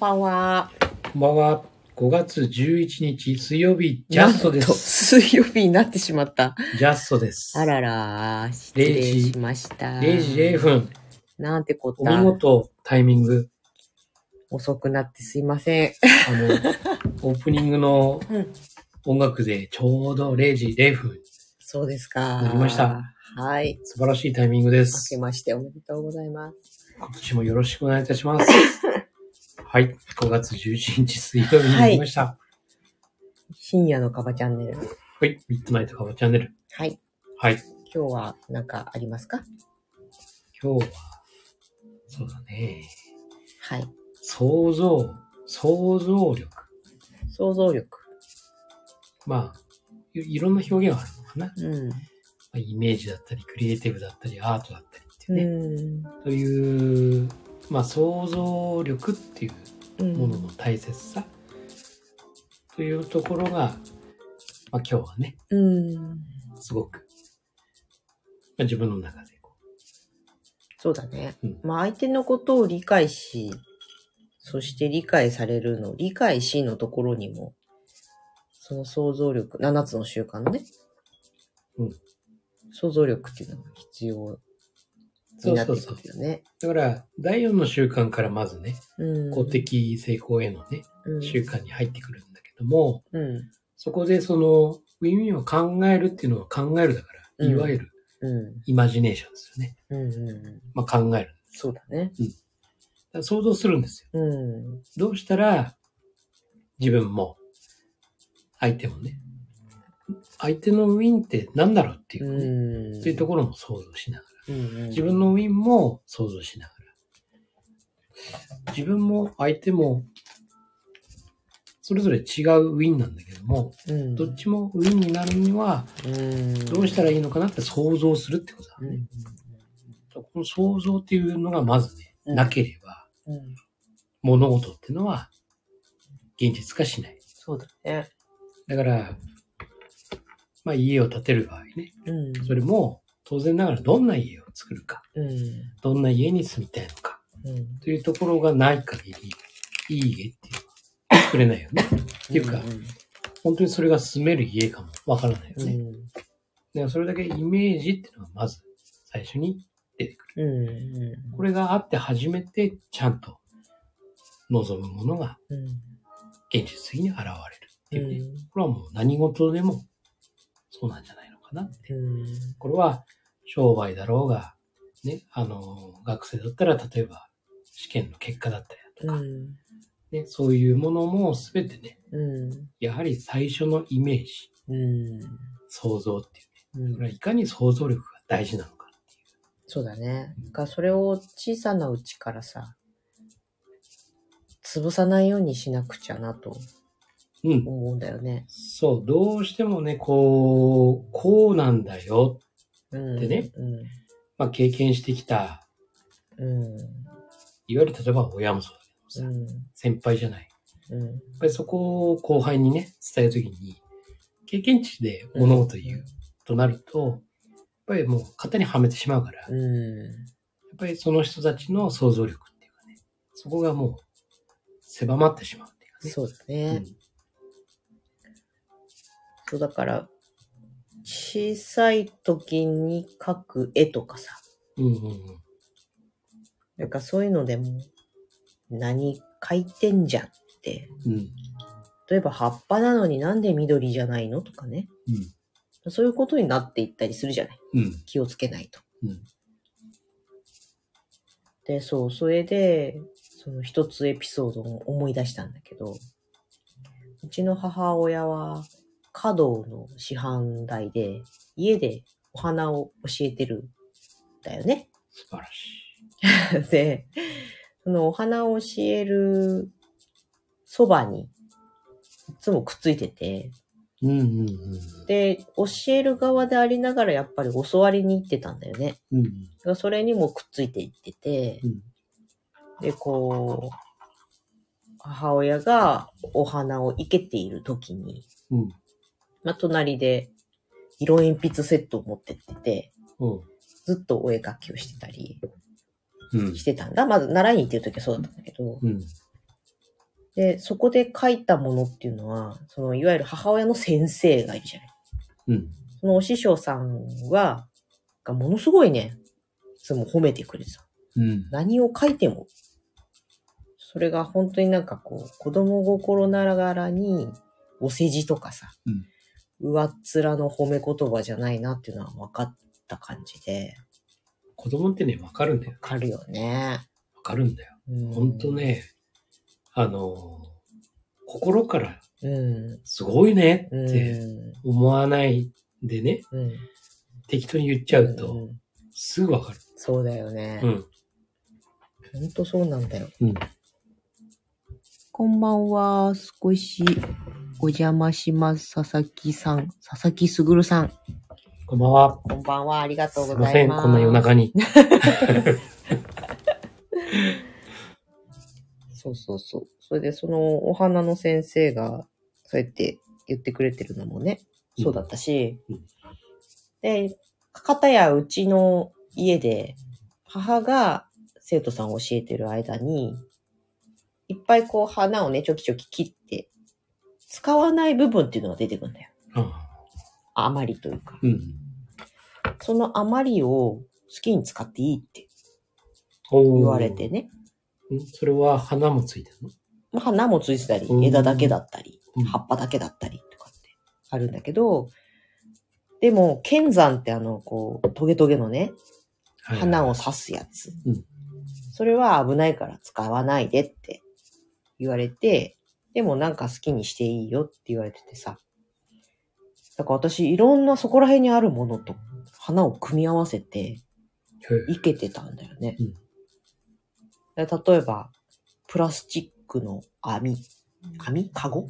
こんばんは。こんばんは。5月11日水曜日、ジャストです。水曜日になってしまった。ジャストです。あらら、失礼しました。0時0分。なんてこっお見た。事、タイミング。遅くなってすいません。あの、オープニングのうん音楽でちょうど0時0分。そうですか。なりました。はい。素晴らしいタイミングで明すけ。ましておめでとうございます。今年もよろしくお願いいたします。はい。5月11日水曜日になりました。深夜のカバチャンネル。はい。ミッドナイトカバチャンネル。はい。はい。今日は何かありますか？今日は、そうだね。はい。想像、想像力。想像力。まあ、いいろんな表現があるのかな。うん。まあイメージだったり、クリエイティブだったり、アートだったりっていうね。うという、まあ、想像力っていうん。ものの大切さ、というところが、まあ、今日はね、うん。すごく、まあ、自分の中でこそうだね。うんまあ相手のことを理解し、そして理解されるの、理解しのところにも、その想像力、7つの習慣のね、うん想像力っていうのが必要になってくるよね。う。だから、第4の習慣からまずね、うん。公的成功へのね、うん習慣に入ってくるんだけども、うん。そこでその、ウィンウィンを考えるっていうのは考えるだから、うんいわゆるうん。イマジネーションですよね。うん。うん。まあ、考える。そうだね。ら想像するんですよ。うん。どうしたら自分も相手もね、相手のウィンって何だろうっていうう、ねん。そういうところも想像しながうんら、自分のウィンも想像しながら、自分も相手もそれぞれ違うウィンなんだけども、うん、どっちもウィンになるにはうん、どうしたらいいのかなって想像するってことだうんね。この想像っていうのがまずね、うんなければうん。物事っていうのは現実化しない。そうだね。だから、まあ家を建てる場合ね、うん。それも当然ながらどんな家を作るか、うん。どんな家に住みたいのか、うん。というところがない限り、いい家っていうのは作れないよね。っていうか、本当にそれが住める家かもわからないよね。うん。だからそれだけイメージっていうのがまず最初に出てくる。うん。これがあって初めてちゃんと望むものがうん。現実的に現れるっていうね。うんこれはもう何事でもそうなんじゃないのかなって。うん。これは商売だろうが、ね、あの、学生だったら例えば試験の結果だったりだとか、うん。ね、そういうものもすべてね、うん。やはり最初のイメージ、うん。想像っていうね、こうんれはいかに想像力が大事なのかっていう。そうだね。だからそれを小さなうちからさ、潰さないようにしなくちゃなとうん。思うんだよね。そう、どうしてもね、こう、こうなんだよ。うん。でねうん。まあ、経験してきた、うん。いわゆる例えば親もそうだけどさ、うん。先輩じゃない。うん。やっぱりそこを後輩にね、伝えるときに、経験値で物事を言うとなると、やっぱりもう型にはめてしまうから、やっうん。ぱりその人たちの想像力っていうかね、そこがもう狭まってしまうっていうかね。そうだね。そうだから、小さい時に描く絵とかさ、うん。うんうんうん。なんかそういうのでも、何描いてんじゃんって。うん。例えば葉っぱなのになんで緑じゃないのとかね。そういうことになっていったりするじゃない。うん。うん。気をつけないと。うん。で、そう、それで、その一つエピソードを思い出したんだけど、うちの母親は華道の師範代で、家でお花を教えてるんだよね。素晴らしい。で、そのお花を教えるそばに、いつもくっついてて、うんうんうん。で、教える側でありながらやっぱり教わりに行ってたんだよね。うんだからそれにもくっついていっててう、ん。で、こう、母親がお花を生けている時に、うん。まあ、隣で色鉛筆セットを持ってってて、うん。ずっとお絵描きをしてたりうん。してたんだ。まず習いに行ってる時はそうだったんだけど、うん。で、そこで書いたものっていうのは、その、いわゆる母親の先生がいるじゃない。うん。そのお師匠さんは、がものすごいね、いつも褒めてくれてた。うん。何を書いても。それが本当になんかこう、子供心ながらに、お世辞とかさ、上っ面の褒め言葉じゃないなっていうのは分かった感じで、子供ってね、わかるんだよ。わかるよね。わかるんだよ。うんほんと。ね、あの、心からうん。すごいねうん。って思わないでね、うん。適当に言っちゃうと、んすぐわかる。そうだよね。うん。ほんとそうなんだよ。うん。こんばんは。少しお邪魔します。佐々木さん。佐々木すぐるさん。こんばんは。こんばんは。ありがとうすいません、ございます。こんな夜中に。そうそうそう。それで、そのお花の先生が、そうやって言ってくれてるのもね、そうだったし、うんで、かたやうちの家で、母が生徒さんを教えてる間に、いっぱいこう花をね、ちょきちょき切って、使わない部分っていうのが出てくるんだよ。あ余りというか。うん。その余りを好きに使っていいって言われて。ね。んそれは花もついてるの？まあ花もついてたりう、ん枝だけだったりうん、葉っぱだけだったりとかってあるんだけど、でも、剣山ってあの、こう、トゲトゲのね、花を刺すやつうん。それは危ないから使わないでって言われて、でもなんか好きにしていいよって言われててさ。だから私、いろんなそこら辺にあるものと花を組み合わせて、いけてたんだよね。うんで例えば、プラスチックの網、網？カゴ？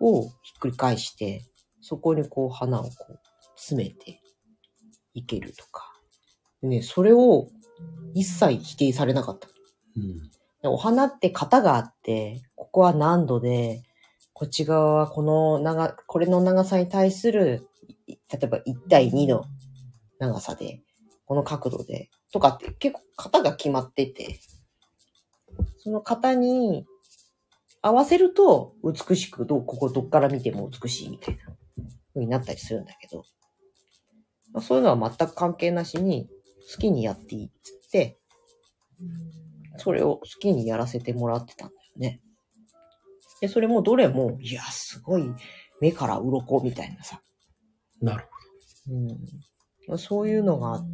をひっくり返して、そこにこう花をこう詰めていけるとか。でね、それを一切否定されなかった。うん。でお花って型があって、ここは何度で、こっち側はこの長、これの長さに対する、例えば1対2の長さで、この角度で、とかって結構型が決まってて、その型に合わせると美しく、どう、ここどっから見ても美しいみたいな風になったりするんだけど、まあ、そういうのは全く関係なしに好きにやっていいっつって、それを好きにやらせてもらってたんだよね。で、それもどれも、いや、すごい目から鱗みたいなさ。なるうん。そういうのがあっ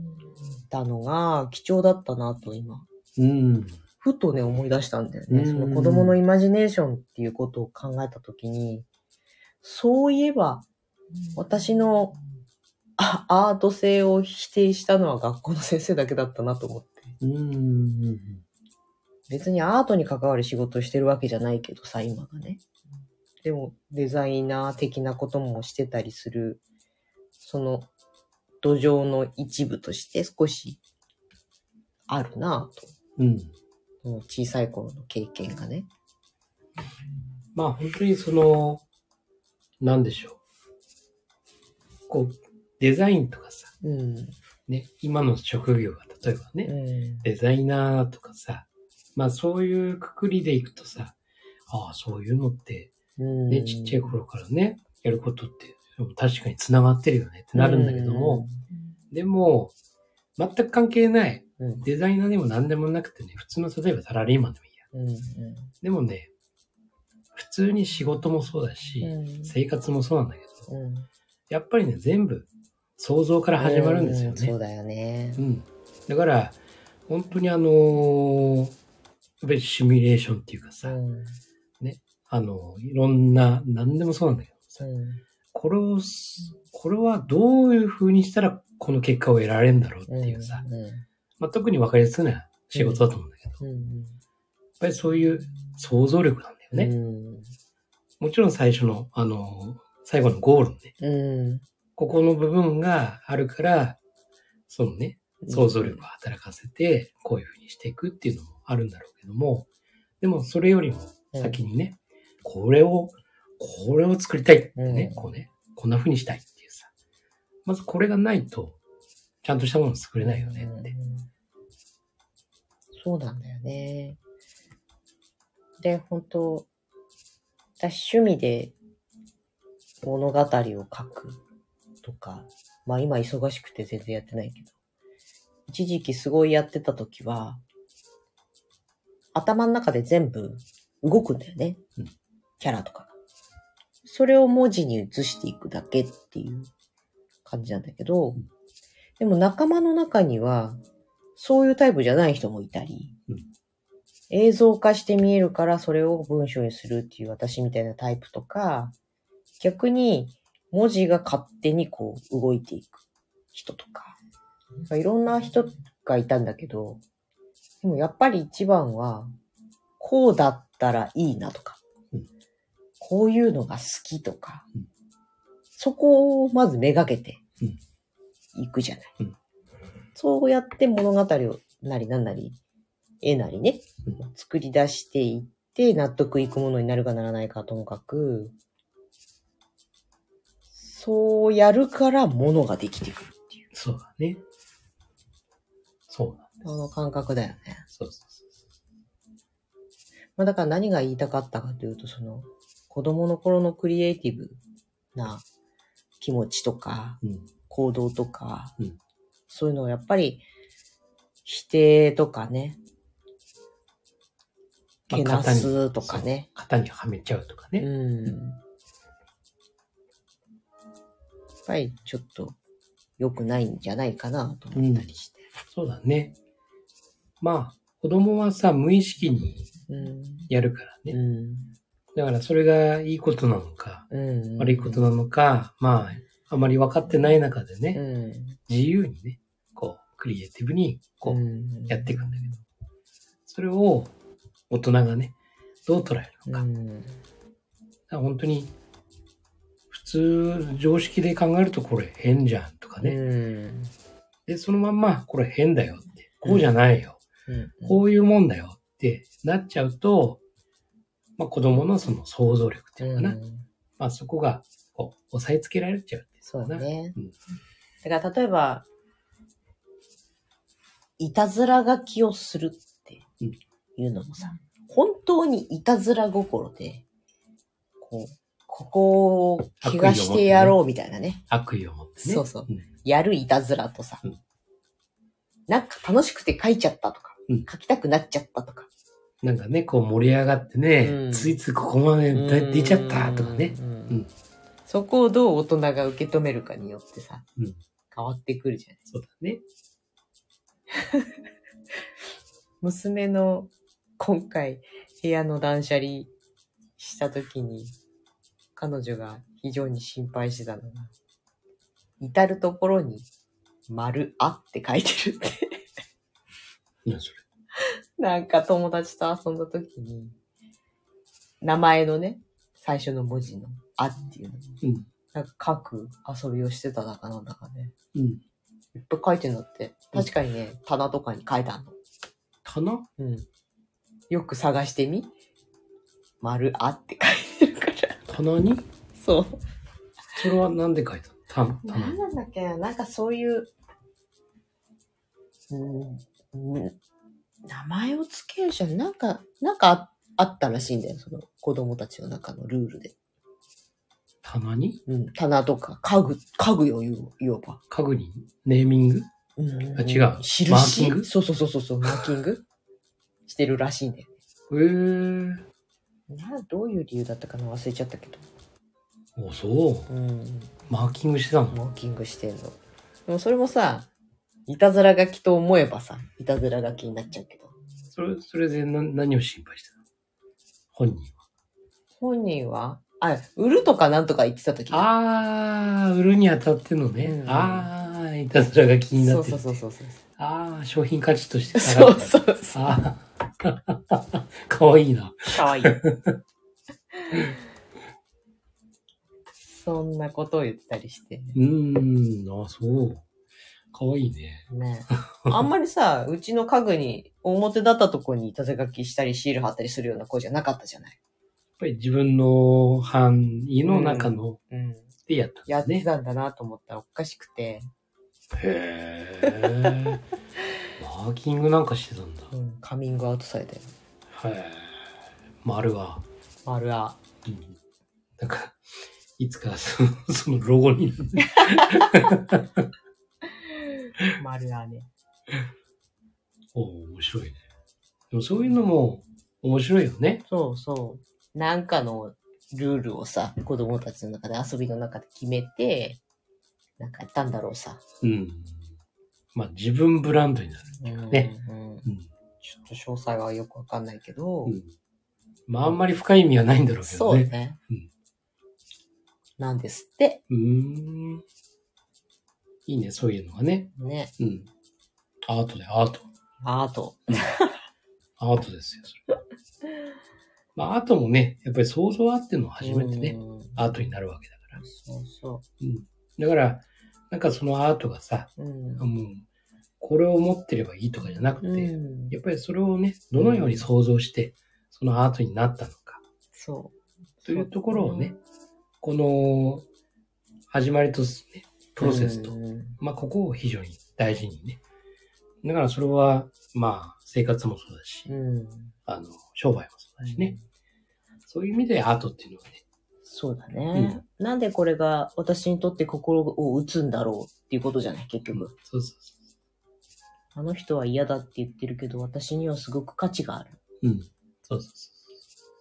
たのが貴重だったなと今、ほど。うん。ふとね思い出したんだよね。うんその子供のイマジネーションっていうことを考えたときに、そういえば私のあアート性を否定したのは学校の先生だけだったなと思って。うん。別にアートに関わる仕事をしてるわけじゃないけどさ、今がね。でも、デザイナー的なこともしてたりする、その土壌の一部として少しあるなぁと。うん。小さい頃の経験がね。まあ本当にその、なんでしょう。こう、デザインとかさ、うん。ね、今の職業が例えばうね、ん。デザイナーとかさ、まあそういうくくりでいくとさ、ああ、そういうのって、うん。ね、ちっちゃい頃からね、やることって、確かに繋がってるよねってなるんだけども、でも、全く関係ない。デザイナーでも何でもなくてね、普通の例えばサラリーマンでもいいや。うん。でもね、普通に仕事もそうだし、うん。生活もそうなんだけど、うん。やっぱりね、全部想像から始まるんですよね。うそうだよねう。ん。だから、本当にあのーやっぱりシミュレーションっていうかさ、うん。あの、いろんな、何でもそうなんだけどさ、うん。これをす、これはどういう風にしたらこの結果を得られるんだろうっていうさ、うん。まあ、特に分かりやすいのは仕事だと思うんだけど、やっうん。ぱりそういう想像力なんだよね。うん。もちろん最初の、あの、最後のゴールのね、うん。ここの部分があるから、そのね、想像力を働かせて、こういう風にしていくっていうのもあるんだろうけども、でもそれよりも先にね、これを、これを作りたい。ってね、うんこうね、こんな風にしたいっていうさ、まずこれがないと、ちゃんとしたもの作れないよねって。うん。そうなんだよね。で、本当私趣味で物語を書くとか、まあ今忙しくて全然やってないけど、一時期すごいやってた時は、頭の中で全部動くんだよね。うんキャラとかが。それを文字に移していくだけっていう感じなんだけど、んでも仲間の中には、そういうタイプじゃない人もいたり、うん映像化して見えるからそれを文章にするっていう私みたいなタイプとか、逆に文字が勝手にこう動いていく人とかいろんな人がいたんだけど、でもやっぱり一番は、こうだったらいいなとか、うん。こういうのが好きとか、うん。そこをまずめがけてうん。いくじゃない。うん。そうやって物語をなりなんなり、絵なりね、うん。作り出していって納得いくものになるかならないかともかく、そうやるから物ができてくるっていう、そうだね。そうなんあの感覚だよね。そうそうそまあだから何が言いたかったかというと、その、子供の頃のクリエイティブな気持ちとか、う。うん。行動とか、うんそういうのをやっぱり、否定とかね、けなすとかね。型にはめちゃうとかね。うん。やっぱりちょっと良くないんじゃないかなと思ったりして。そうだね。まあ、子供はさ、無意識にうん。やるからね。うん。だからそれがいいことなのか、うん。悪いことなのか、まあ、あまり分かってない中でうね、ん。自由にね、こう、クリエイティブに、こう、うんやっていくんだけど、それを大人がね、どう捉えるのか。うん。ら本当に、普通、常識で考えるとこれ変じゃんとかね。うん。で、そのまんま、これ変だよって、こうじゃないよ。うん。こういうもんだよってなっちゃうと、まあ子供のその想像力っていうのかな。うんまあそこが、こう、押さえつけられちゃうっていうそう。ねうん。だから例えば、いたずら書きをするっていうのもさ、本当にいたずら心で、こう、ここを怪我してやろうみたいなね。悪意を持ってね。そうそううんやるいたずらとさ、うんなんか楽しくて書いちゃったとか、うん書きたくなっちゃったとか。なんかね、こう盛り上がってね、うんついついここまで出出ちゃったとかね。うんうんそこをどう大人が受け止めるかによってさ、うん変わってくるじゃない。そうだね。娘の今回部屋の断捨離した時に彼女が非常に心配してたのが至るところに丸あって書いてるって何それ。なんか友達と遊んだ時に名前のね最初の文字のあっていうのをうん。なんか書く遊びをしてただかなんだかねうん。いっぱい書いてんだって確かにね棚とかに書いてあるの棚？うん。よく探してみ。丸あって書いてるから。棚に？そう。それはなんで書いた？の棚。なんだっけななんかそういう、うん、うん名前をつけるじゃん。なんか、なんかああったらしいんだよ。その子供たちの中のルールで。棚に？うん。棚とか家具、家具よ、言う言おうば。家具に？ネーミング？うんあ違う印マーキング？そうそうそうそうそう、マーキング？してるらしいんだよえー。ね。などういう理由だったかな？忘れちゃったけど。お、そう。うん。マーキングしてたの？マーキングしてんの。でもそれもさ、いたずら書きと思えばさ、いたずら書きになっちゃうけど。それ、それでな何を心配してたの？本人は。本人は、あ、売るとかなんとか言ってた時あー、売るにあたってのね。うんあー、いたずらが気になってるそうそうそうそう。あー、商品価値として下そう。そうそう。あー、かわいいな。かわいい。そんなことを言ったりして。うーん、あそう。かわいいね。ね。あんまりさ、うちの家具に表だったとこにいたずら書きしたりシール貼ったりするような子じゃなかったじゃない？やっぱり自分の範囲の中のうん。でやったんやって。たんだなと思ったらおかしくて、へー。マーキングなんかしてたんだ。うん、カミングアウトされたよ。へー。丸は。丸あ。うん。なんか、いつかその、そのロゴになる。丸あね。おお面白いね。でもそういうのも面白いよね。そうそう。なんかのルールをさ、子供たちの中で遊びの中で決めて、なんかやったんだろうさ。うん。まあ自分ブランドになるっていうかね。うんうんうん。ちょっと詳細はよくわかんないけど、うん。まああんまり深い意味はないんだろうけどね。そうね。うんなんですって。うーん。いいね、そういうのがね。ね。うん。アートでアート。アート。アートですよ、それ。まあアートもね、やっぱり想像あっての初めてね、うんアートになるわけだから。そうそうん。だから、なんかそのアートがさ、う。うん。もう、これを持ってればいいとかじゃなくて、うんやっぱりそれをね、どのように想像して、そのアートになったのか、そう。というところをね、この、始まりとすね、プロセスと、うんまあ、ここを非常に大事にね。だからそれは、まあ、生活もそうだし、うん。あの、商売もそうだしね。そういう意味でアートっていうのはね、そうだね、なんでこれが私にとって心を打つんだろうっていうことじゃない、結局。そうそうそあの人は嫌だって言ってるけど、私にはすごく価値があるっう。うん。そうそうそ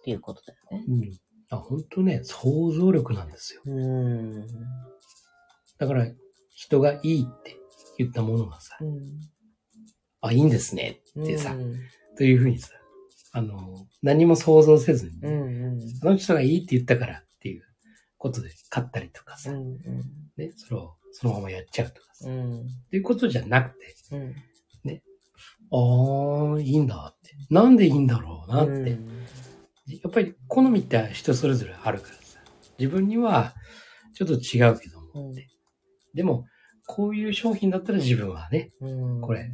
ていうことだよね。う。うん。あ本当ね、想像力なんですよ。うん。だから、人がいいって言ったものがさ、うん。あ、いいんですねってさ、うん。というふうにさ、あの、何も想像せずに、うん。うん。あの人がいいって言ったからっていうことで買ったりとかさ、うん。ね、それをそのままやっちゃうとかさ、っうん。ていうことじゃなくて、うん。ああ、いいんだって。なんでいいんだろうなって。うんやっぱり好みって人それぞれあるからさ、自分にはちょっと違うけども、うんでも、こういう商品だったら自分はね、うん。これ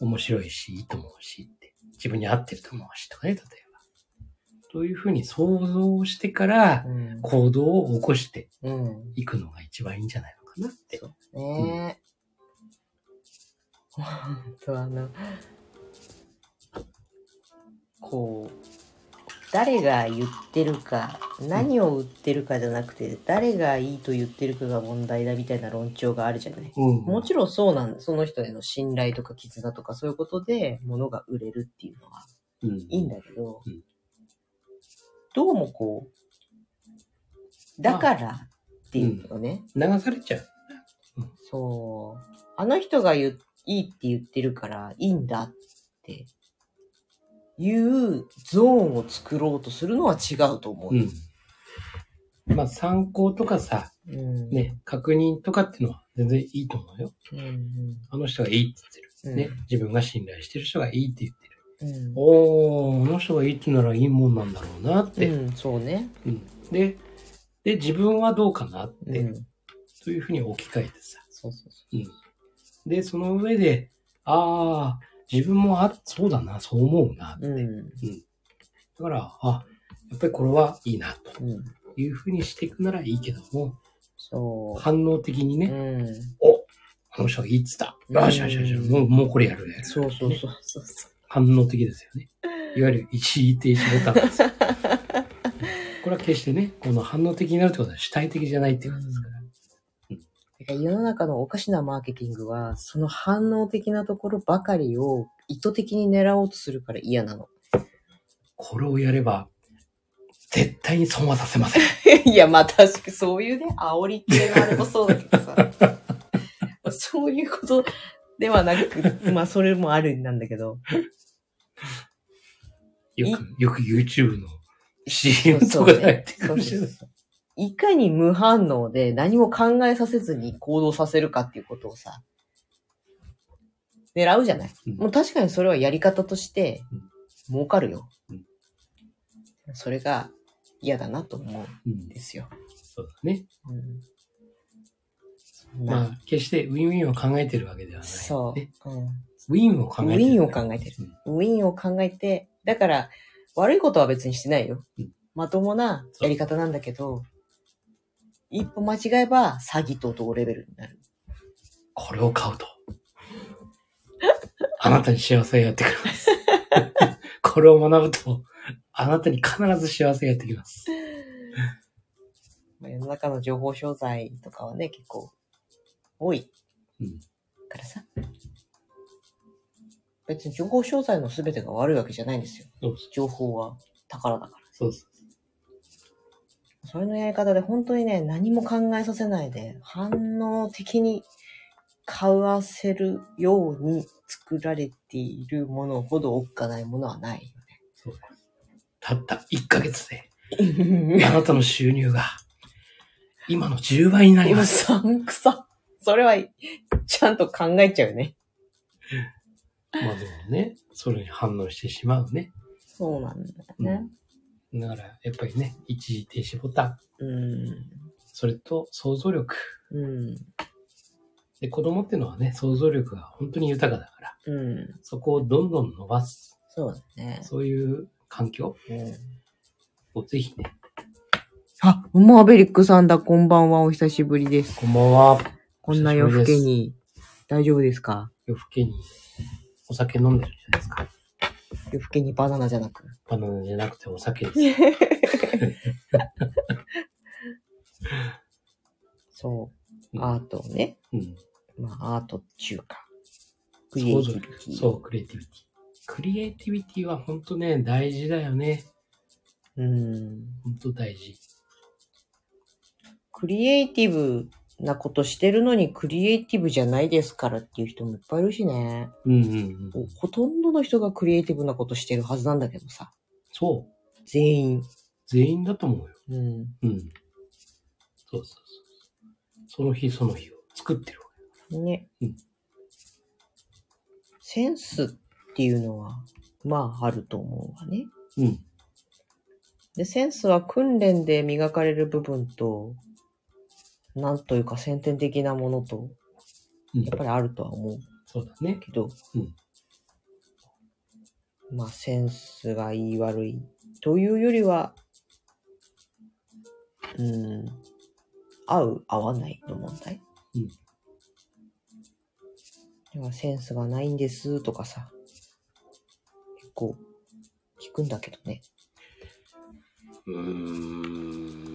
面白いし、いいと思うしって、自分に合ってると思うしとかね、例えば。というふうに想像してからうん。行動を起こしてうん。いくのが一番いいんじゃないのかなって。そうねえ。ほん とあの、こう、誰が言ってるか、何を売ってるかじゃなくて、誰がいいと言ってるかが問題だみたいな論調があるじゃない。うん。もちろんそうなんだ。その人への信頼とか絆とかそういうことで物が売れるっていうのはうん、いいんだけど、うんどうもこう、だからっていうのね、流されちゃう。そう。あの人が言ういいって言ってるからいいんだっていうゾーンを作ろうとするのは違うと思う。うん。まあ参考とかさ、うん。ね、確認とかっていうのは全然いいと思うよ。うん。うん。あの人がいいって言ってる。うんね、自分が信頼してる人がいいって言ってる。うん。おー、あの人がいいって言うならいいもんなんだろうなって。うん、そうね。うんで、で、自分はどうかなって、うん。そういうふうに置き換えてさ。そうそうそで、その上で、ああ、自分もあ、そうだな、そう思うな。う。うん。だから、あ、やっぱりこれはいいな、とうん。いうふうにしていくならいいけども、そう。反応的にね、うん。お、あの人がいいっつった。うんよしよしよし、もう、もうこれやるやる。そうそうそうそうそ反応的ですよね。いわゆる一時停止ボタンですよ。これは決してね、この反応的になるってことは主体的じゃないっていうことですから。世の中のおかしなマーケティングは、その反応的なところばかりを意図的に狙おうとするから嫌なの。これをやれば、絶対に損はさせません。いや、まあ確かにそういうね、煽り系のあれもそうだけどさ。そういうことではなく、まあそれもあるんなんだけど。よく、よく YouTube の CM とかで入ってくそうるしそうそういかに無反応で何も考えさせずに行動させるかっていうことをさ、狙うじゃない？うんもう確かにそれはやり方として儲かるよ。うんそれが嫌だなと思ううんんですよ。そうだね。うん、まあ、決してウィンウィンを考えてるわけではない、ね。そう、うん。ウィンを考えてる。ウィンを考えてる。ウィンを考えて、だから悪いことは別にしてないよ。うんまともなやり方なんだけど、一歩間違えば詐欺と同レベルになる。これを買うと。あなたに幸せがやってくれます。これを学ぶと、あなたに必ず幸せがやってきます。まあ世の中の情報商材とかはね、結構多いうん。からさ。別に情報商材の全てが悪いわけじゃないんですよ。そうそう情報は宝だから。そうそう。それのやり方で本当にね、何も考えさせないで、反応的に買わせるように作られているものほどおっかないものはないそうです。たった1ヶ月で、よね。あなたの収入が、今の10倍になり今、ます。さんくさ。それは、ちゃんと考えちゃうよね。まあでもね、それに反応してしまうね。そうなんだよね。だから、やっぱりね、一時停止ボタン、うん。それと想像力。うん。で、子供っていうのはね、想像力が本当に豊かだから、うん。そこをどんどん伸ばす、そうだね。そういう環境うん。をぜひね、あ、マーベリックさんだ、こんばんは、お久しぶりです。こんばんは。こんな夜更けに、大丈夫ですか？夜更けにお酒飲んでるじゃないですか。夜更けにバナナじゃなく。バナナじゃなくてお酒です。そうう。んアートをね。うん。まあ、アートっていうか。クリエイティビティ。そう、クリエイティビティ。クリエイティビティは本当ね、大事だよね。う。うん。本当大事。クリエイティブなことしてるのにクリエイティブじゃないですからっていう人もいっぱいいるしね。うんうんうん。ほとんどの人がクリエイティブなことしてるはずなんだけどさ。そう。全員。全員だと思うよ。うん。うん。そうそうそう。その日その日を作ってるわね。うんセンスっていうのは、まあ、あると思うわね。け。うん。で、センスは訓練で磨かれる部分と、なんというか先天的なものと、うんやっぱりあるとは思うそうだね。けど、うんまあ、センスがいい悪いというよりは、うん、合う合わないの問題？うんだからセンスがないんですとかさ、結構聞くんだけどね。うーん。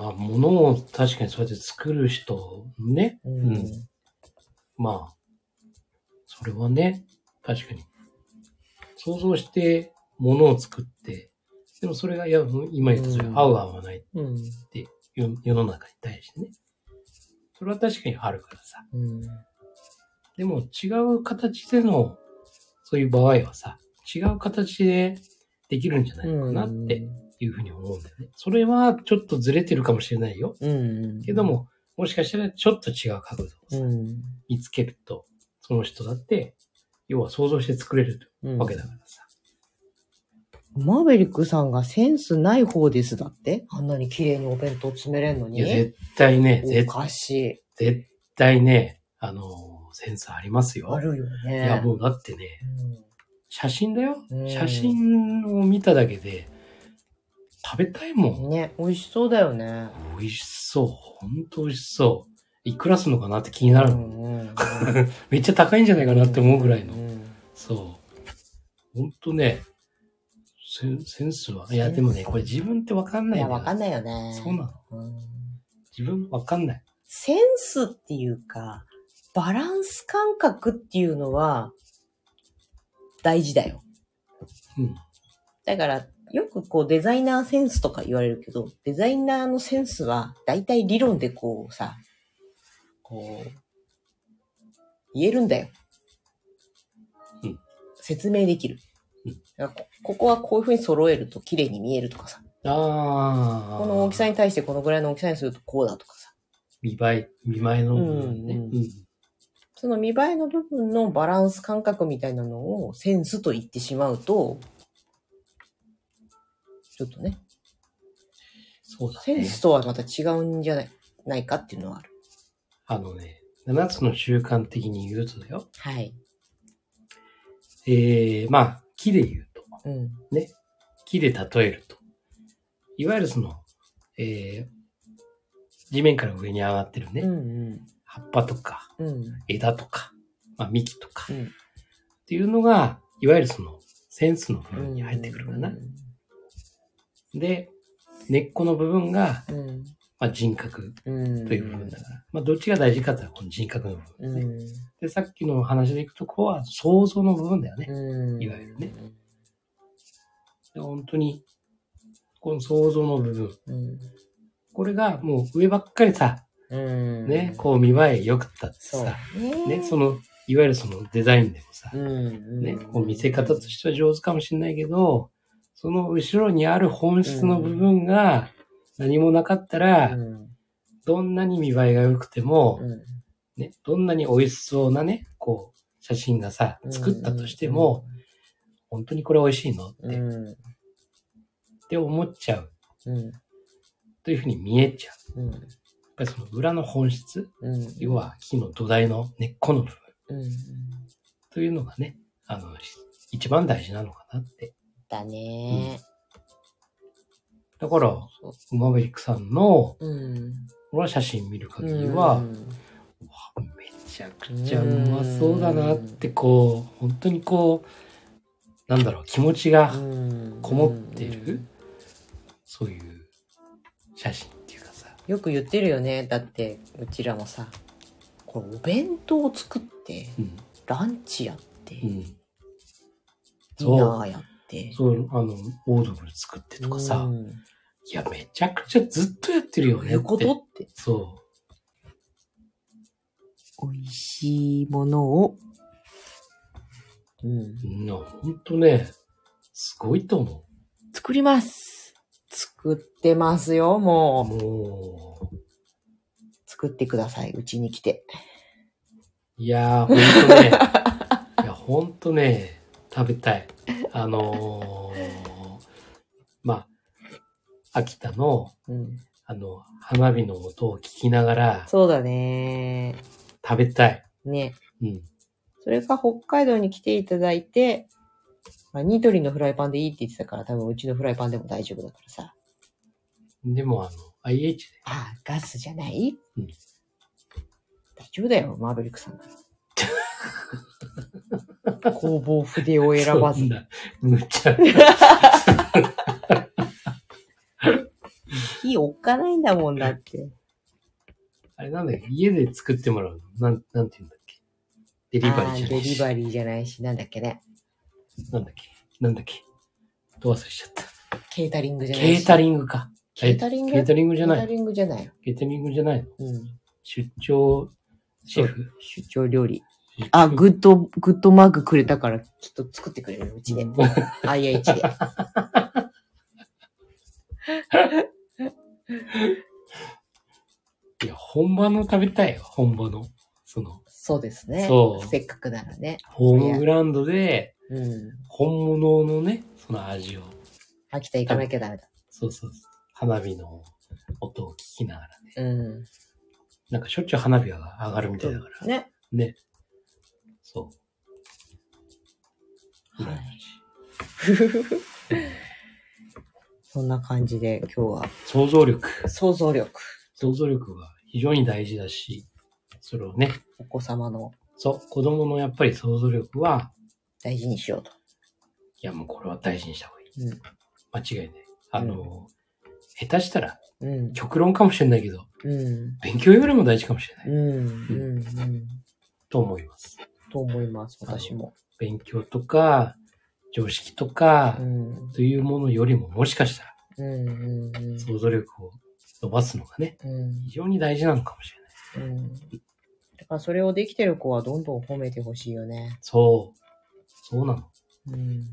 まあ、物を確かにそうやって作る人ね。うん。うんまあ、それはね、確かに。想像して物を作って、でもそれが、いや、今言ったそれうん合う合わないっうん。て世世の中に対してね。それは確かにあるからさ。うん。でも違う形での、そういう場合はさ、違う形でできるんじゃないのかなっていうふうに思うんだよね。それはちょっとずれてるかもしれないよ。うん。けども、もしかしたらちょっと違う角度をさうん。見つけると、その人だって、要は想像して作れるうん。わけだからさ。マーベリックさんがセンスない方ですだって？あんなに綺麗にお弁当詰めれんのに？いや、絶対ね、お絶かし絶対ね、あの、センスありますい。よ。あるよね。いや、もうだってね、うん写真だよ。うん写真を見ただけで、食べたいもん。ね、美味しそうだよね。美味しそう。ほんと美味しそう。いくらすんのかなって気になるの。うんうんうん めっちゃ高いんじゃないかなって思うぐらいの。うんそう。ほんとね、センスは。いや、でもね、これ自分ってわかんないよわかんないよね。そうなの。うん自分わかんない。センスっていうか、バランス感覚っていうのは大事だよ。うん。だから、よくこうデザイナーセンスとか言われるけど、デザイナーのセンスは大体理論でこうさ、こう、言えるんだよ。うん説明できる。うんこここはこういう風に揃えると綺麗に見えるとかさ、ああ。この大きさに対してこのぐらいの大きさにするとこうだとかさ、見栄え、見栄えの部分ね。うんうん。その見栄えの部分のバランス感覚みたいなのをセンスと言ってしまうと、ちょっとね、そうだね。センスとはまた違うんじゃないないかっていうのはある。あのね、7つの習慣的に言うとだよ。はい。えー、まあ、木で言うと。うん。木で例えると。いわゆるその、えー、地面から上に上がってるね、うんうん。葉っぱとかうん。枝とか、まあ、幹とか、っうん。ていうのが、いわゆるそのセンスの部分に入ってくるかな。で、根っこの部分が、うん。まあ、人格うん。という部分だから、まあ、どっちが大事かってこの人格の部分ね。うん。で、さっきの話でいくと、ここは想像の部分だよね。うん。いわゆるね。で本当に、この想像の部分。うん。これがもう上ばっかりさ、うん。ね、こう見栄え良くったってさ、。ねね、その、いわゆるそのデザインでもさう、ん。ね、こう見せ方としては上手かもしれないけど、その後ろにある本質の部分が何もなかったら、うん。どんなに見栄えが良くても、うん。ね、どんなに美味しそうなね、こう、写真がさ、作ったとしても、、本当にこれ美味しいの？って,、っうん。て思っちゃううん。というふうに見えちゃう。うん。やっぱりその裏の本質、うん。要は木の土台の根っこの部分うん。というのがね、あの、一番大事なのかなって。だねだから、そう馬ベリックさんの、うん。俺は写真見る限りは、うんわめちゃくちゃうまそうだなって、こう、本当にこう、なんだろう、気持ちがこもってる、そういう写真っていうかさ。よく言ってるよね。だって、うちらもさ、これお弁当を作って、うん。ランチやって、うん。ディナーやって。そう、あの、オードブル作ってとかさ、うんいや、めちゃくちゃずっとやってるよねことって。そ美味しいものを、うん。う。いや、ほんとね、すごいと思作ります。作ってますよ、う。もう。もう、作ってください、うちに来て。いやー、ほんとね、いや、ほんとね、食べたい。あのー、まあ、秋田の、うん。あの、花火の音を聞きながらそうだね。食べたい。ね。うん。それか北海道に来ていただいて、まあ、ニトリのフライパンでいいって言ってたから、多分うちのフライパンでも大丈夫だからさ。でも、あの、IH で。ああ、ガスじゃない、うん大丈夫だよ、マーベリックさんなら。工房筆を選ばずむちゃ。火置かないんだもんだって。あれなんだっけ？家で作ってもらうの？なん、なんて言うんだっけ？デリバリーあじゃないし。ーデリバリーじゃないし、なんだっけね。なんだっけ？なんだっけ？ど忘れしちゃった。ケータリングじゃないし。ケータリングか。ケータリング？ケータリングじゃない？ケータリングじゃないよ。ケータリングじゃないの？うん。出張シェフ？出張料理。あ、グッド、グッドマークくれたから、きっと作ってくれるよ、うちで。うん IH で。いや、本場の食べたいよ、本場の。その、そうですね。そうせっかくならね。ホームグラウンドで、うん。本物のね、その味を。秋田行かなきゃダメだ。そうそうそう。花火の音を聞きながらね。うん。なんかしょっちゅう花火が上がるみたいだから。ね。ね。そう。はい そんな感じで今日は想像力。想像力。想像力が非常に大事だし、それをね、お子様のそう、子供のやっぱり想像力は、大事にしようと。いやもうこれは大事にした方がいい。うん。間違いない。あの、下手したらうん。極論かもしれないけど、うん。勉強よりも大事かもしれない。うん。うん。うん。と思います。と思います、私も。勉強とか、常識とかう、ん。というものよりももしかしたらうん。うん。うん想像力を伸ばすのがね、うん。非常に大事なのかもしれない。うん。だからそれをできてる子はどんどん褒めてほしいよね。そう。そうなの。うん。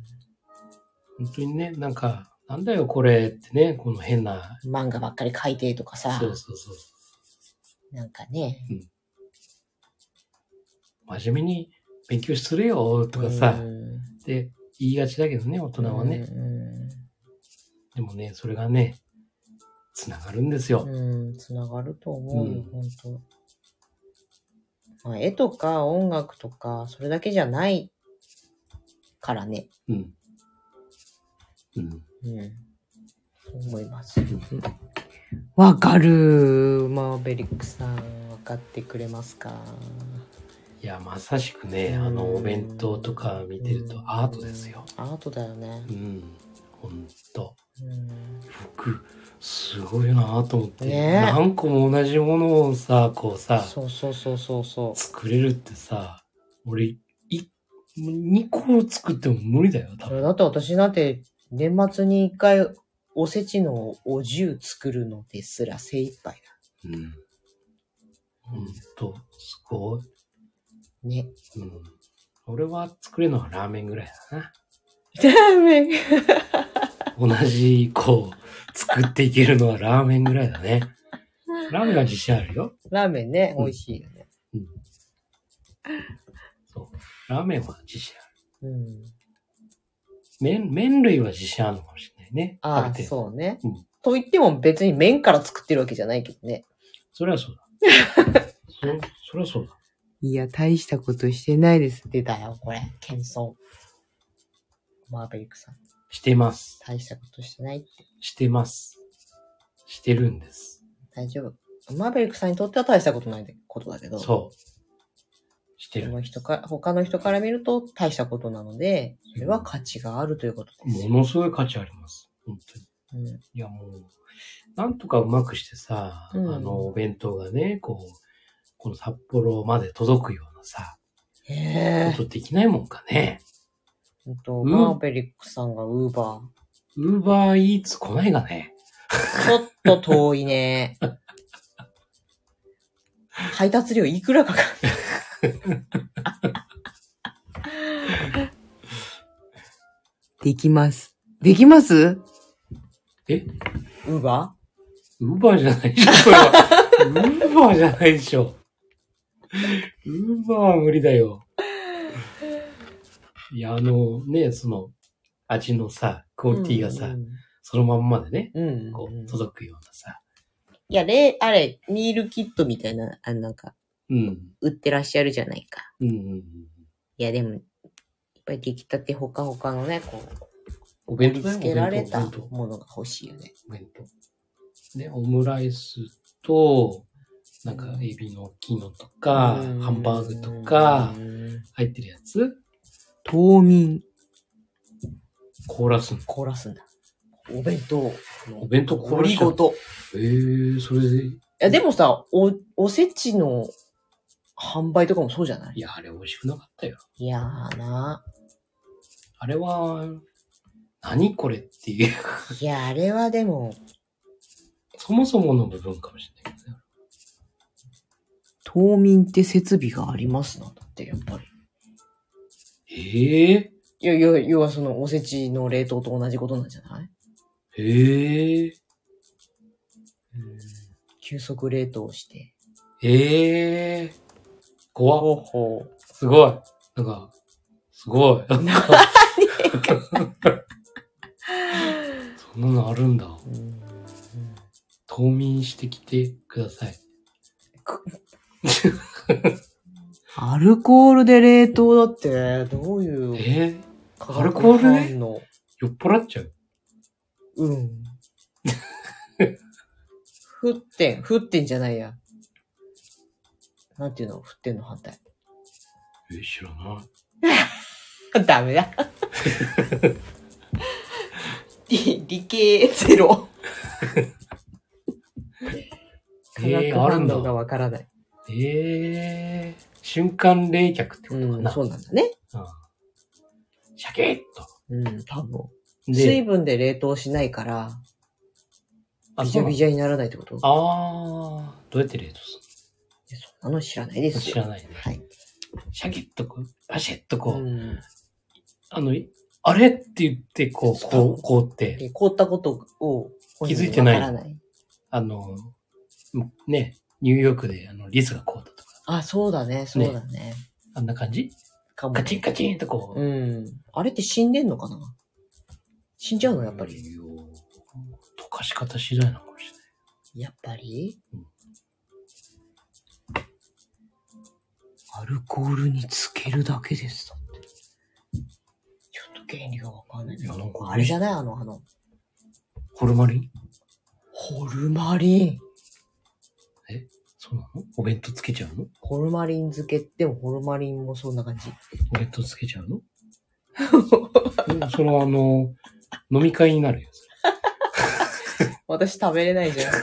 本当にね、なんか、なんだよこれってね、この変な、漫画ばっかり描いてとかさ、そうそうそう。なんかね。真面目に勉強するよとかさ、うんって言いがちだけどね、大人はね。うんでもね、それがね、つながるんですよ。うん、つながると思うよ、うん本当。まあ、絵とか音楽とか、それだけじゃないからね。うん。うん。うん。そう思います。わかる。マーベリックさん、わかってくれますかいや、まさしくね、うんあの、お弁当とか見てるとアートですよ。アートだよねう。ん。ほんと。うん僕、すごいなと思って。ねえ何個も同じものをさ、こうさ、そうそうそうそうそう。作れるってさ、俺、い、2個作っても無理だよ、多分。だって私なんて年末に一回おせちのお重作るのですら精一杯うん。ほんと、すごい。だ。ね。うん。俺は作れるのはラーメンぐらいだな。ラーメン。同じ、こう、作っていけるのはラーメンぐらいだね。ラーメンは自信あるよ。ラーメンね、うん美味しいよね。そう。ラーメンは自信ある。うん。麺、麺類は自信あるのかもしれないね。ああ、そうね。うんと言っても別に麺から作ってるわけじゃないけどね。それはそうだ。そ、それはそうだ。いや、大したことしてないです。出たよ、これ。謙遜。マーベリックさん。してます。大したことしてないって。してます。してるんです。大丈夫。マーベリックさんにとっては大したことないことだけど。そう。してる。その人か、他の人から見ると大したことなので、それは価値があるということですよ。ものすごい価値あります。本当に。うんいやもう、なんとかうまくしてさ、うんあの、お弁当がね、こう、この札幌まで届くようなさ、へえこ。とできないもんかね。ほんと、うんマーベリックさんがウーバウーバーイーツ来ないがね。ー。ちょっと遠いね。配達料いくらかかるできます。できます？え？ウーバウーバーじゃないでしょ、これは。ウーバーじゃないでしょ。ウーバーは無理だよ。いや、あのね、その、味のさ、クーオリティがさ、うんそのまんまでね、うんうん。こう、届くようなさ。いや、れ、あれ、ミールキットみたいな、あなんか、うん。売ってらっしゃるじゃないか。うんうんうん。いや、でも、やっぱり出来たてほかほかのね、こう、お弁当だよ盛り付けられたものが欲しいよね。当お弁当。で、オムライスと、なんか、エビの大きいのとか、うんハンバーグとかう、ん入ってるやつ、冬眠、凍らすん凍らすんだ。お弁当の。お弁当凍凍らしちゃうりごと。ええー、それで、いや、でもさ、お、おせちの販売とかもそうじゃない？いや、あれ美味しくなかったよ。いやーな。あれは、何これっていう、いや、あれはでも、そもそもの部分かもしれない。冬眠って設備がありますな、だって、やっぱり。ええいやいや、要はそのおせちの冷凍と同じことなんじゃない？ええ急速冷凍して。ええ怖っ。ほうほう。すごい。なんか、すごい。そんなのあるんだ。うん冬眠してきてください。アルコールで冷凍だって、どういうえ？化アルコール酔っ払っちゃう？うん。沸点、沸点じゃないや。なんていうの？沸点の反対。え、知らない。ダメだ。理理系ゼロ。化学えー、あるんだ。がわからない。ええ瞬間冷却ってことかうん、な。そうなんだね。うんシャキッと。うん、多分。で水分で冷凍しないから、あビジャビジャにならないってこと？ああ、どうやって冷凍すいやそんなの知らないです知らないね。はい。シャキッとこう、バシッとこう、うんあの、あれって言って、こう、こう、こうって、で凍ったことを気づいてない。あの、ね、ニューヨークであのリスがこうだとか、あ、そうだね、そうだね。あんな感じ？かもカチンカチンとこう。うん。あれって死んでんのかな？死んじゃうの？やっぱり。溶かし方次第なのかもしれない。やっぱり？うんアルコールにつけるだけですだって。ちょっと原理がわかんないいやなんかあれじゃない？あの、あの、ホルマリン？ホルマリン。そうなの？お弁当つけちゃうの？ホルマリン漬け？ってもホルマリンもそんな感じ。お弁当つけちゃうの？う んそれはあの、飲み会になるよ。それ私食べれないじゃん。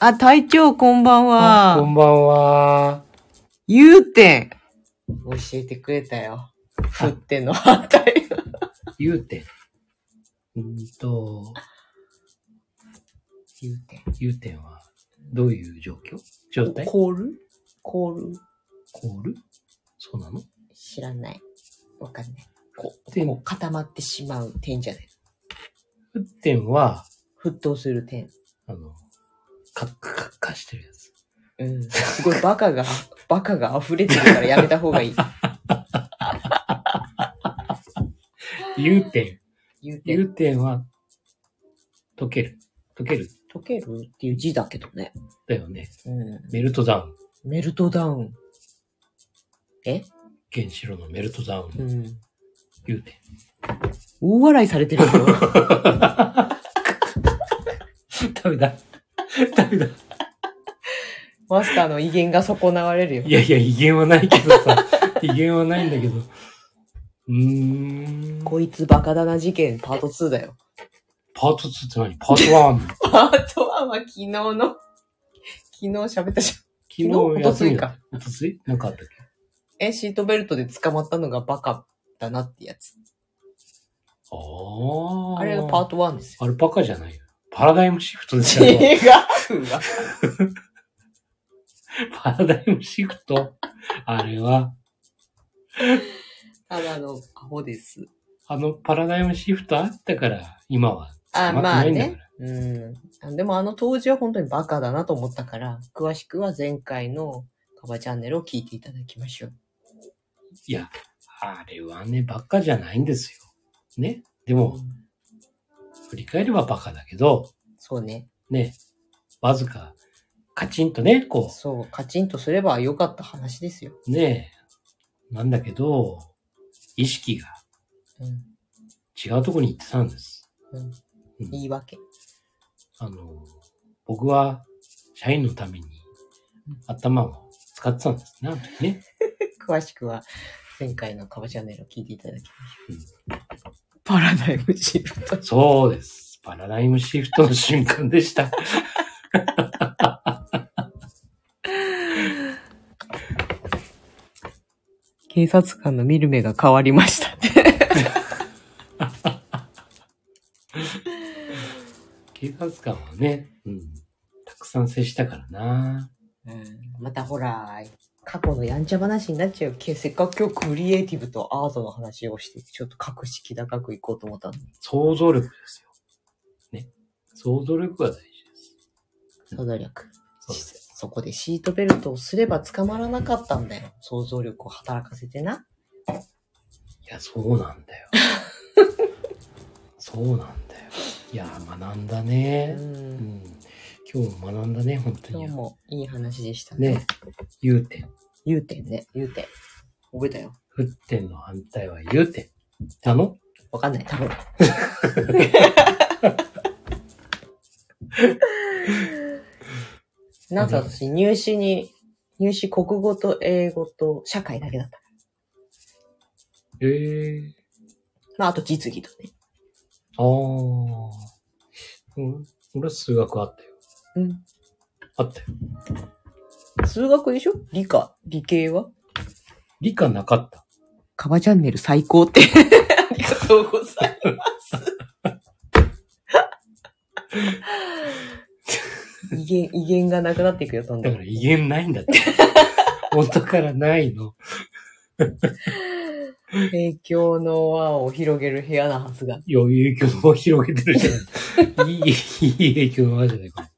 あ、隊長こんばんあこんばんは。ゆうてん。教えてくれたよ。ふってんの反対。ゆうてん。うーんと、ゆうてん。ゆうてんは、どういう状況？状態？コール？コール？コール？そうなの？知らない。わかんない。こう、天こう固まってしまう点じゃない。ふってんは、沸騰する点。あの、カッカカッカしてるやつ。うん。すごいバカが、バカが溢れてるからやめた方がいい。ゆうてん。ゆうてん。ゆうてんは、溶ける。溶ける。溶けるっていう字だけどね。だよね。うん。メルトダウン。メルトダウン。え？原子炉のメルトダウン。うん。ゆうてん。大笑いされてるよ。ダメだ。ダメだ。マスターの威厳が損なわれるよい。やいや、威厳はないけどさ。威厳はないんだけど。うーん。こいつバカだな事件パート2だよ。パート2って何？パート 1? パート1は昨日の、昨日喋ったじゃん。昨日休みだか。おとつい？なんかあったっけ？え、シートベルトで捕まったのがバカだなってやつ。ああ。あれがパート1ですよ。アルパカじゃないよ。パラダイムシフトです違よ。うわ。パラダイムシフト？あれは、ただのアホです。あのパラダイムシフトあったから、今はあ、捕まあ。ね。うん。でもあの当時は本当にバカだなと思ったから、詳しくは前回のカバチャンネルを聞いていただきましょう。いや、あれはね、バカじゃないんですよ。ね。でも、うん振り返ればバカだけど、そうね。ね、わずか、カチンとね、こそう、カチンとすればよかった話ですよ。う、ね、なんだけど、意識がうん。違うところに行ってたんです。うん。うん言い訳？あの、僕は社員のために頭を使ってたんですね、ね。詳しくは前回のカバチャンネルを聞いていただきましょう。パラダイムシフト。そうです。パラダイムシフトの瞬間でした。警察官の見る目が変わりました。警察官はね、うん、たくさん接したからな。うん、またほら、過去のやんちゃ話になっちゃうけ。せっかく今日クリエイティブとアートの話をして、ちょっと格式高くいこうと思ったのに。想像力ですよ。ね。想像力が大事です。想像力。そうです。そこでシートベルトをすれば捕まらなかったんだよ。想像力を働かせてな。いや、そうなんだよ。そうなんだよ。いや、学んだう。ね。うんん。今日も学んだね、本当に今日。もいい話でしたね。ね。融点。言うてんね。言うてん。覚えたよ。沸点の反対は融点。あのわかんない。多分。なんと私、入試に、入試国語と英語と社会だけだった。ええまあ、あと実技とね。ああ。うん。俺は数学あったよ。うん。あったよ。数学でしょ？理科？理系は？理科なかった。カバチャンネル最高って。ありがとうございます。威厳、威厳がなくなっていくよ、どんどんだから。威厳ないんだって。元からないの。影響の輪を広げる部屋なはずが。いや、影響の輪広げてるじゃん。いい、いい影響の輪じゃない、これ。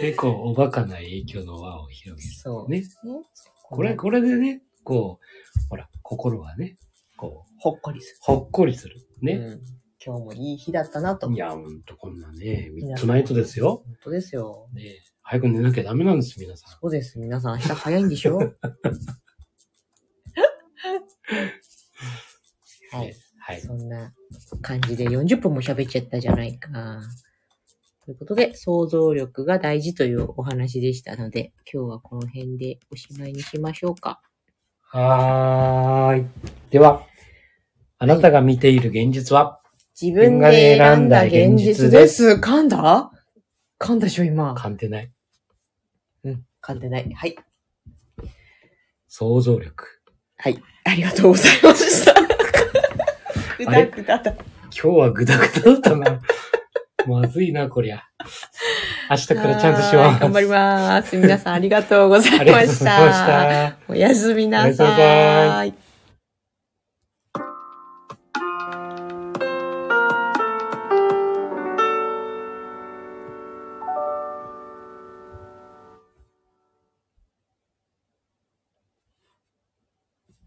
で、こう、おバカな影響の輪を広げる。そう。ね。これ、これでね、こう、ほら、心がね、こう、ほっこりすほっこりする。る。ね。うん。今日もいい日だったなと。いや、ほんとこんなね、ミッドナイトですよ。本当ですよ。ね早く寝なきゃダメなんです、皆さん。そうです。皆さん明日早いんでしょ？はい。はい。そんな感じで40分も喋っちゃったじゃないか。ということで、想像力が大事というお話でしたので、今日はこの辺でおしまいにしましょうか。はーい。では、あなたが見ている現実は、自分で選んだ現実です。噛んだ？噛んだでしょ、今。噛んでない。うん、噛んでない。はい。想像力。はい。ありがとうございました。ぐだぐだだ。今日はグダグダだったな。まずいな、こりゃ。明日からちゃんとします。はーい頑張ります。皆さんありがとうございありがましとうございました。た。おやすみなさい。